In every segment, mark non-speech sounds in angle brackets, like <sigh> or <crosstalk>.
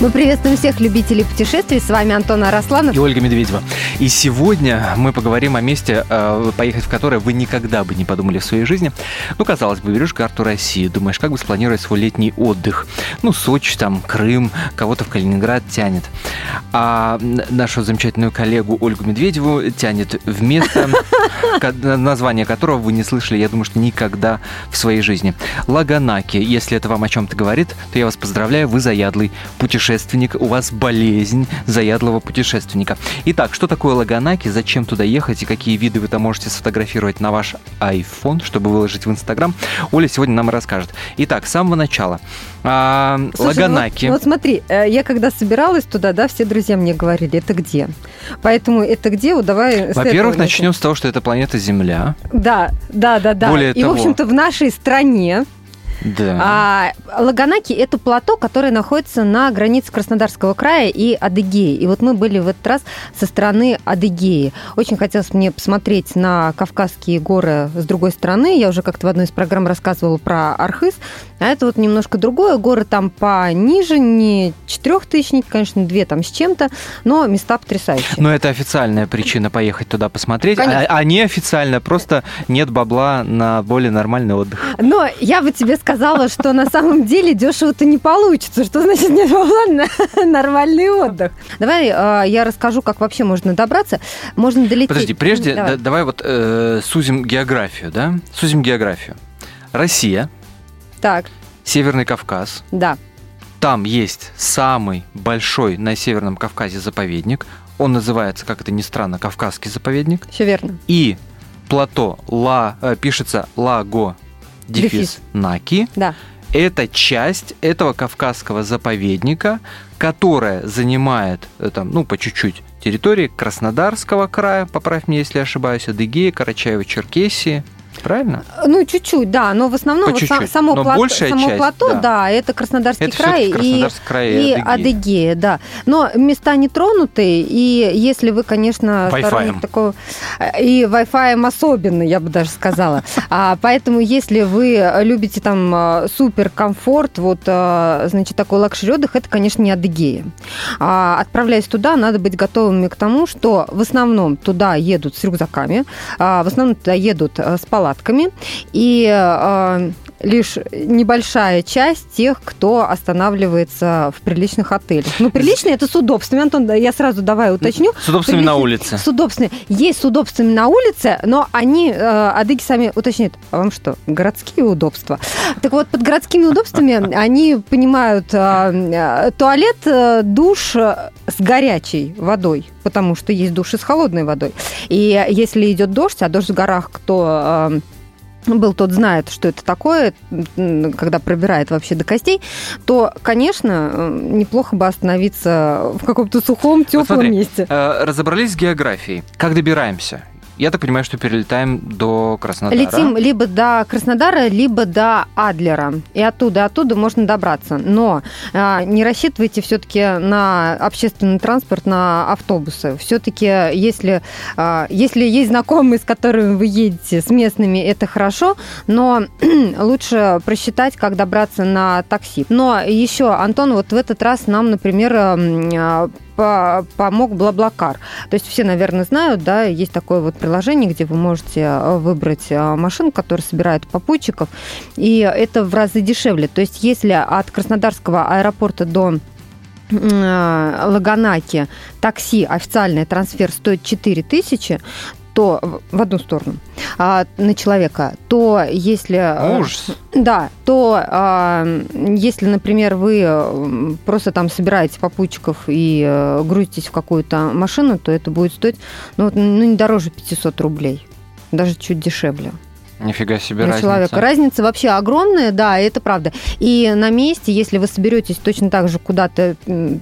Мы приветствуем всех любителей путешествий. С вами Антон Арасланов. И Ольга Медведева. И сегодня мы поговорим о месте, э, поехать в которое вы никогда бы не подумали в своей жизни. Ну, казалось бы, берешь карту России, думаешь, как бы спланировать свой летний отдых. Ну, Сочи, там, Крым, кого-то в Калининград тянет. А нашу замечательную коллегу Ольгу Медведеву тянет в место, <laughs> название которого вы не слышали, я думаю, что никогда в своей жизни. Лаганаки. Если это вам о чем-то говорит, то я вас поздравляю, вы заядлый путешественник путешественник, у вас болезнь заядлого путешественника. Итак, что такое Лаганаки, зачем туда ехать и какие виды вы там можете сфотографировать на ваш iPhone, чтобы выложить в Инстаграм, Оля сегодня нам расскажет. Итак, с самого начала. А, Слушай, Лаганаки. Вот, вот смотри, э, я когда собиралась туда, да, все друзья мне говорили, это где? Поэтому это где? Вот давай Во-первых, начнем с того, что это планета Земля. Да, да, да, да. Более и, того... в общем-то, в нашей стране да. А Лаганаки – это плато, которое находится на границе Краснодарского края и Адыгеи. И вот мы были в этот раз со стороны Адыгеи. Очень хотелось мне посмотреть на Кавказские горы с другой стороны. Я уже как-то в одной из программ рассказывала про Архыз. А это вот немножко другое. Горы там пониже, не четырехтысячники, конечно, две там с чем-то, но места потрясающие. Но это официальная причина поехать туда посмотреть, а, а неофициально просто нет бабла на более нормальный отдых. Но я бы тебе сказала, сказала, что на самом деле дешево-то не получится. Что значит нет ладно, <laughs> нормальный отдых? Давай э, я расскажу, как вообще можно добраться. Можно долететь. Подожди, прежде давай, да, давай вот э, сузим географию, да? Сузим географию. Россия. Так. Северный Кавказ. Да. Там есть самый большой на Северном Кавказе заповедник. Он называется, как это ни странно, Кавказский заповедник. Все верно. И плато Ла, э, пишется Лаго дефис, дефис. Наки. Да. Это часть этого кавказского заповедника, которая занимает э, там, ну, по чуть-чуть территории Краснодарского края, поправь меня, если ошибаюсь, Адыгеи, Карачаево-Черкесии, правильно? Ну, чуть-чуть, да, но в основном вот само, но плато, само часть, плато, да. да, это Краснодарский это край, Краснодарский и, край и, и Адыгея. Адыгея, да. Но места не тронутые, и если вы, конечно, сторонник такого... И Wi-Fi особенно, я бы даже сказала. А, поэтому, если вы любите там а, супер комфорт, вот, а, значит, такой luxury отдых, это, конечно, не Адыгея. А, отправляясь туда, надо быть готовыми к тому, что в основном туда едут с рюкзаками, а, в основном туда едут с палатками. И э, лишь небольшая часть тех, кто останавливается в приличных отелях. Ну, приличные это с удобствами. Антон, я сразу давай уточню. С удобствами на улице. С удобствами. Есть с удобствами на улице, но они, э, адыги сами уточняют, а вам что, городские удобства? Так вот, под городскими удобствами они понимают э, туалет, э, душ с горячей водой, потому что есть души с холодной водой. И если идет дождь, а дождь в горах, кто был тот знает, что это такое, когда пробирает вообще до костей, то, конечно, неплохо бы остановиться в каком-то сухом, теплом вот месте. Э, разобрались с географией. Как добираемся? Я так понимаю, что перелетаем до Краснодара. Летим либо до Краснодара, либо до Адлера. И оттуда, оттуда можно добраться. Но а, не рассчитывайте все-таки на общественный транспорт, на автобусы. Все-таки, если, а, если есть знакомые, с которыми вы едете, с местными, это хорошо, но <clears throat> лучше просчитать, как добраться на такси. Но еще, Антон, вот в этот раз нам, например, а, помог Блаблакар. То есть все, наверное, знают, да, есть такое вот приложение, где вы можете э, выбрать э, машину, которая собирает попутчиков, и это в разы дешевле. То есть если от Краснодарского аэропорта до э, Лаганаки такси официальный трансфер стоит 4 тысячи, то в одну сторону а, на человека, то если... Э, Ужас. Да, то а, если, например, вы просто там собираете попутчиков и а, грузитесь в какую-то машину, то это будет стоить ну, ну, не дороже 500 рублей, даже чуть дешевле. Нифига себе на разница. человека. Разница вообще огромная, да, это правда. И на месте, если вы соберетесь точно так же куда-то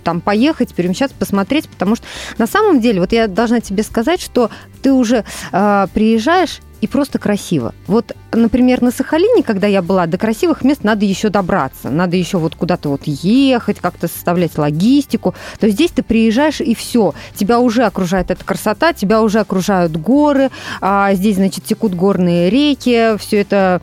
там поехать, перемещаться, посмотреть, потому что на самом деле, вот я должна тебе сказать, что ты уже э, приезжаешь и просто красиво. Вот, например, на Сахалине, когда я была, до красивых мест надо еще добраться. Надо еще вот куда-то вот ехать, как-то составлять логистику. То здесь ты приезжаешь и все. Тебя уже окружает эта красота, тебя уже окружают горы. А здесь, значит, текут горные реки. Все это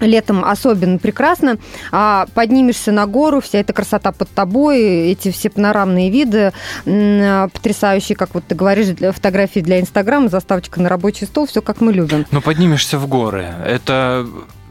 летом особенно прекрасно. А поднимешься на гору, вся эта красота под тобой, эти все панорамные виды потрясающие, как вот ты говоришь, для фотографии для Инстаграма, заставочка на рабочий стол, все как мы любим. Ну, поднимешься в горы. Это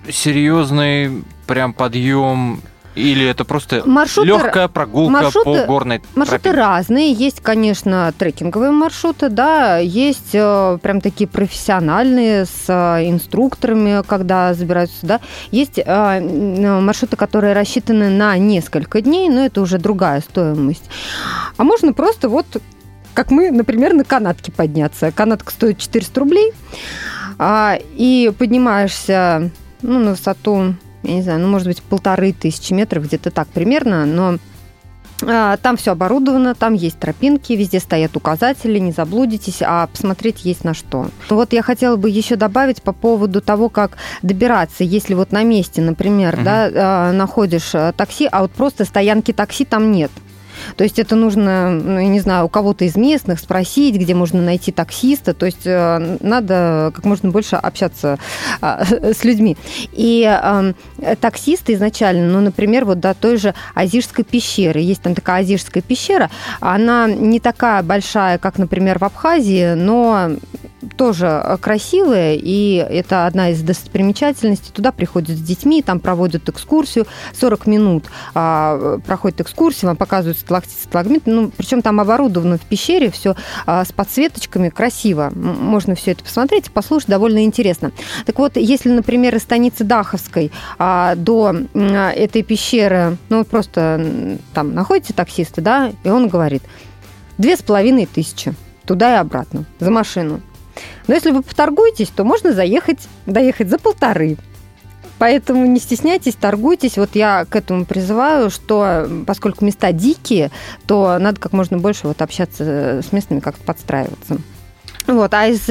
серьезный прям подъем или это просто маршруты, легкая прогулка маршруты, по горной Маршруты тропе? разные. Есть, конечно, трекинговые маршруты, да, есть э, прям такие профессиональные с э, инструкторами, когда забираются сюда. Есть э, маршруты, которые рассчитаны на несколько дней, но это уже другая стоимость. А можно просто вот как мы, например, на канатке подняться. Канатка стоит 400 рублей, а, и поднимаешься ну, на высоту я не знаю, ну, может быть, полторы тысячи метров, где-то так примерно, но а, там все оборудовано, там есть тропинки, везде стоят указатели, не заблудитесь, а посмотреть есть на что. Вот я хотела бы еще добавить по поводу того, как добираться, если вот на месте, например, угу. да, а, находишь а, такси, а вот просто стоянки такси там нет – то есть это нужно, ну, я не знаю, у кого-то из местных спросить, где можно найти таксиста. То есть э, надо как можно больше общаться а, <laughs> с людьми. И эм, таксисты изначально, ну, например, вот до той же Азижской пещеры. Есть там такая Азижская пещера. Она не такая большая, как, например, в Абхазии, но тоже красивая, и это одна из достопримечательностей. Туда приходят с детьми, там проводят экскурсию. 40 минут а, проходит экскурсия, вам показывают сталактит, сталагмит. Ну, причем там оборудовано в пещере все а, с подсветочками, красиво. Можно все это посмотреть, послушать, довольно интересно. Так вот, если, например, из станицы Даховской а, до а, этой пещеры, ну, просто там находите таксиста, да, и он говорит, две с половиной тысячи туда и обратно за машину. Но если вы поторгуетесь, то можно заехать, доехать за полторы. Поэтому не стесняйтесь, торгуйтесь. Вот я к этому призываю, что поскольку места дикие, то надо как можно больше вот общаться с местными, как-то подстраиваться. Вот, а из...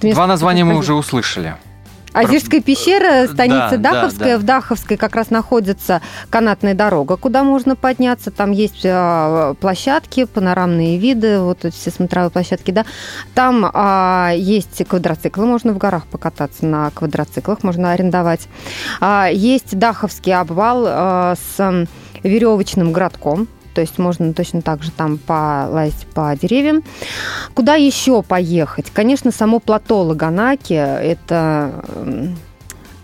Два названия мы уже услышали. Азирская пещера, станица да, Даховская. Да, да. В Даховской как раз находится канатная дорога, куда можно подняться. Там есть а, площадки, панорамные виды, вот эти все смотровые площадки, да. Там а, есть квадроциклы, можно в горах покататься на квадроциклах, можно арендовать. А, есть Даховский обвал а, с веревочным городком, то есть можно точно так же там полазить по деревьям. Куда еще поехать? Конечно, само плато Лаганаки – это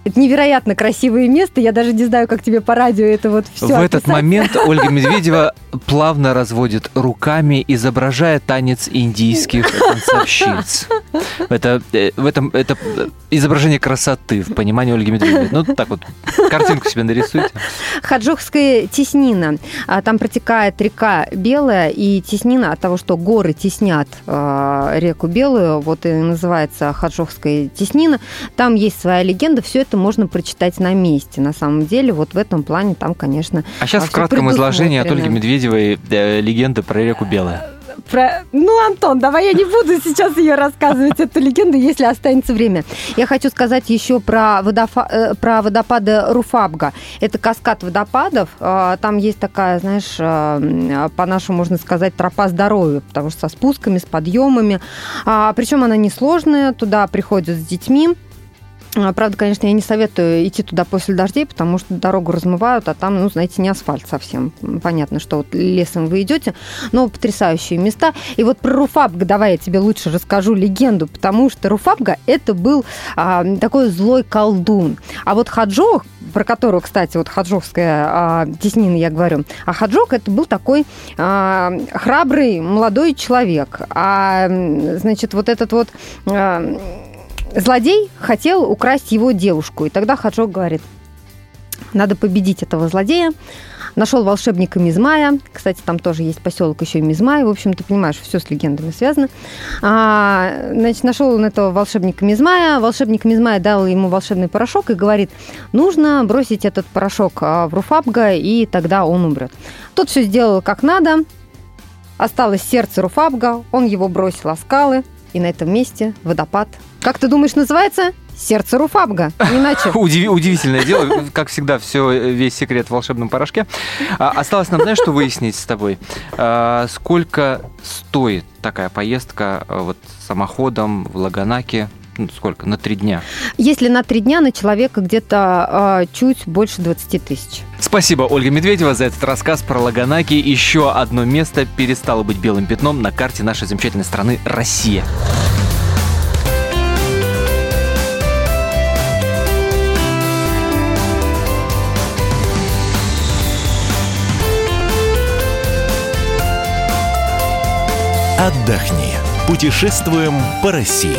это невероятно красивое место. Я даже не знаю, как тебе по радио это вот все. В описать. этот момент <laughs> Ольга Медведева плавно разводит руками, изображая танец индийских <laughs> танцовщиц. Это, э, в этом, это изображение красоты в понимании Ольги Медведевой. Ну, так вот, картинку себе нарисуйте. Хаджухская теснина. А, там протекает река Белая, и теснина от того, что горы теснят а, реку Белую, вот и называется Хаджухская теснина. Там есть своя легенда, все это можно прочитать на месте. На самом деле, вот в этом плане там, конечно... А сейчас в кратком изложении от Ольги Медведевой э, легенда про реку Белая про... Ну, Антон, давай я не буду сейчас ее рассказывать, эту легенду, если останется время. Я хочу сказать еще про, водофа... Э, про водопады Руфабга. Это каскад водопадов. А, там есть такая, знаешь, а, по-нашему можно сказать, тропа здоровья, потому что со спусками, с подъемами. А, Причем она несложная, туда приходят с детьми. А, правда, конечно, я не советую идти туда после дождей, потому что дорогу размывают, а там, ну, знаете, не асфальт совсем. Понятно, что вот лесом вы идете, но потрясающие места. И вот про Руфабга давай я тебе лучше расскажу легенду, потому что Руфабга это был а, такой злой колдун. А вот Хаджох, про которого, кстати, вот хаджовская а, теснина я говорю, а Хаджок это был такой а, храбрый молодой человек. А, значит, вот этот вот... А, Злодей хотел украсть его девушку, и тогда Хаджок говорит, надо победить этого злодея. Нашел волшебника Мизмая. Кстати, там тоже есть поселок еще Мизмай. В общем, ты понимаешь, все с легендами связано. А, значит, нашел он этого волшебника Мизмая. Волшебник Мизмая дал ему волшебный порошок и говорит, нужно бросить этот порошок а, в Руфабга, и тогда он умрет. Тот все сделал как надо. Осталось сердце Руфабга. Он его бросил о скалы. И на этом месте водопад как ты думаешь, называется? Сердце Руфабга, иначе. <laughs> Удив, удивительное дело, как всегда, все, весь секрет в волшебном порошке. А, осталось нам, знаешь, что выяснить с тобой? А, сколько стоит такая поездка а, вот самоходом в Лаганаке ну, сколько, на три дня? Если на три дня, на человека где-то э, чуть больше 20 тысяч. Спасибо, Ольга Медведева, за этот рассказ про Лаганаки. Еще одно место перестало быть белым пятном на карте нашей замечательной страны Россия. Отдохни. Путешествуем по России.